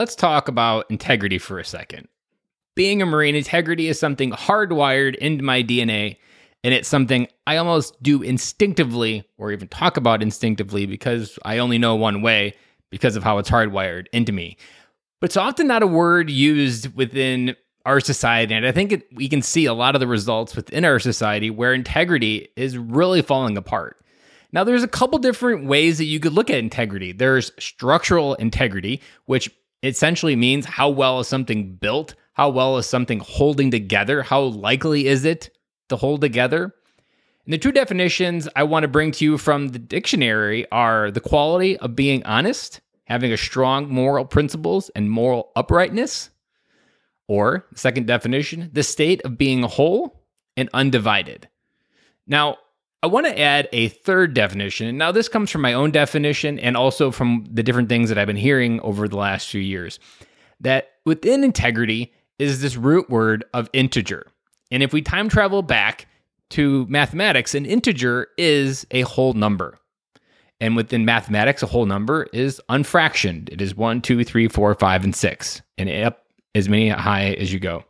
let's talk about integrity for a second. Being a Marine, integrity is something hardwired into my DNA, and it's something I almost do instinctively or even talk about instinctively because I only know one way because of how it's hardwired into me. But it's often not a word used within our society. And I think it, we can see a lot of the results within our society where integrity is really falling apart. Now, there's a couple different ways that you could look at integrity. There's structural integrity, which essentially means how well is something built, how well is something holding together, how likely is it to hold together. And the two definitions I want to bring to you from the dictionary are the quality of being honest, having a strong moral principles and moral uprightness, or second definition, the state of being whole and undivided. Now, I want to add a third definition. Now, this comes from my own definition and also from the different things that I've been hearing over the last few years. That within integrity is this root word of integer. And if we time travel back to mathematics, an integer is a whole number. And within mathematics, a whole number is unfractioned. It is one, two, three, four, five, and six, and up as many high as you go.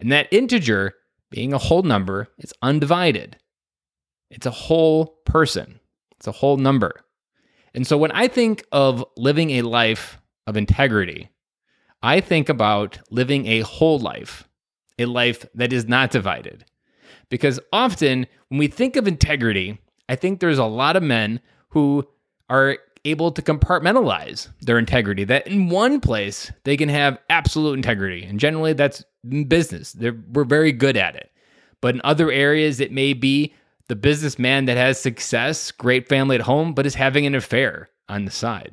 And that integer, being a whole number, is undivided. It's a whole person, it's a whole number. And so when I think of living a life of integrity, I think about living a whole life, a life that is not divided. Because often when we think of integrity, I think there's a lot of men who are able to compartmentalize their integrity, that in one place they can have absolute integrity. And generally, that's business. They're, we're very good at it. But in other areas, it may be the businessman that has success, great family at home, but is having an affair on the side.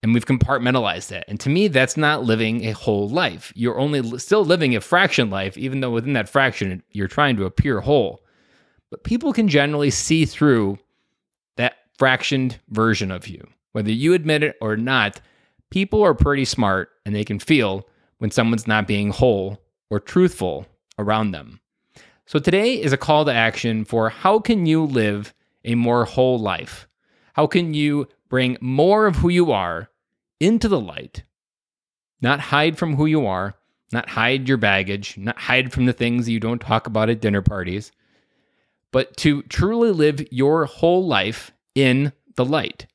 And we've compartmentalized that. And to me, that's not living a whole life. You're only still living a fraction life, even though within that fraction, you're trying to appear whole. But people can generally see through that fractioned version of you. Whether you admit it or not, people are pretty smart and they can feel when someone's not being whole or truthful around them. So today is a call to action for how can you live a more whole life? How can you bring more of who you are into the light? Not hide from who you are, not hide your baggage, not hide from the things you don't talk about at dinner parties, but to truly live your whole life in the light.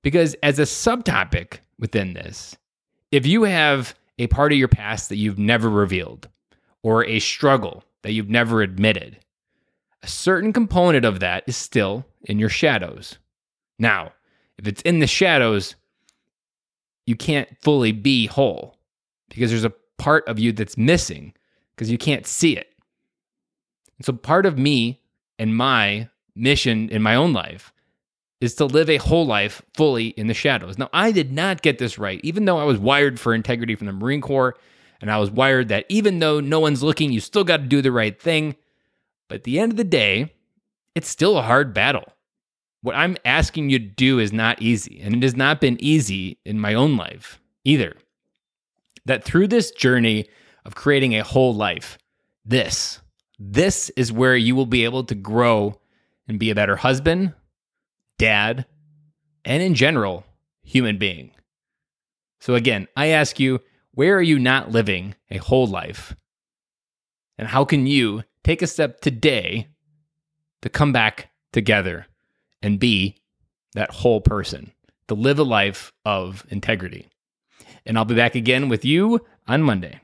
Because as a subtopic within this, if you have a part of your past that you've never revealed, or a struggle that you've never admitted. A certain component of that is still in your shadows. Now, if it's in the shadows, you can't fully be whole because there's a part of you that's missing because you can't see it. And so, part of me and my mission in my own life is to live a whole life fully in the shadows. Now, I did not get this right, even though I was wired for integrity from the Marine Corps and I was wired that even though no one's looking, you still got to do the right thing. But at the end of the day, it's still a hard battle. What I'm asking you to do is not easy, and it has not been easy in my own life either. That through this journey of creating a whole life, this, this is where you will be able to grow and be a better husband, dad, and in general, human being. So again, I ask you, where are you not living a whole life? And how can you take a step today to come back together and be that whole person, to live a life of integrity? And I'll be back again with you on Monday.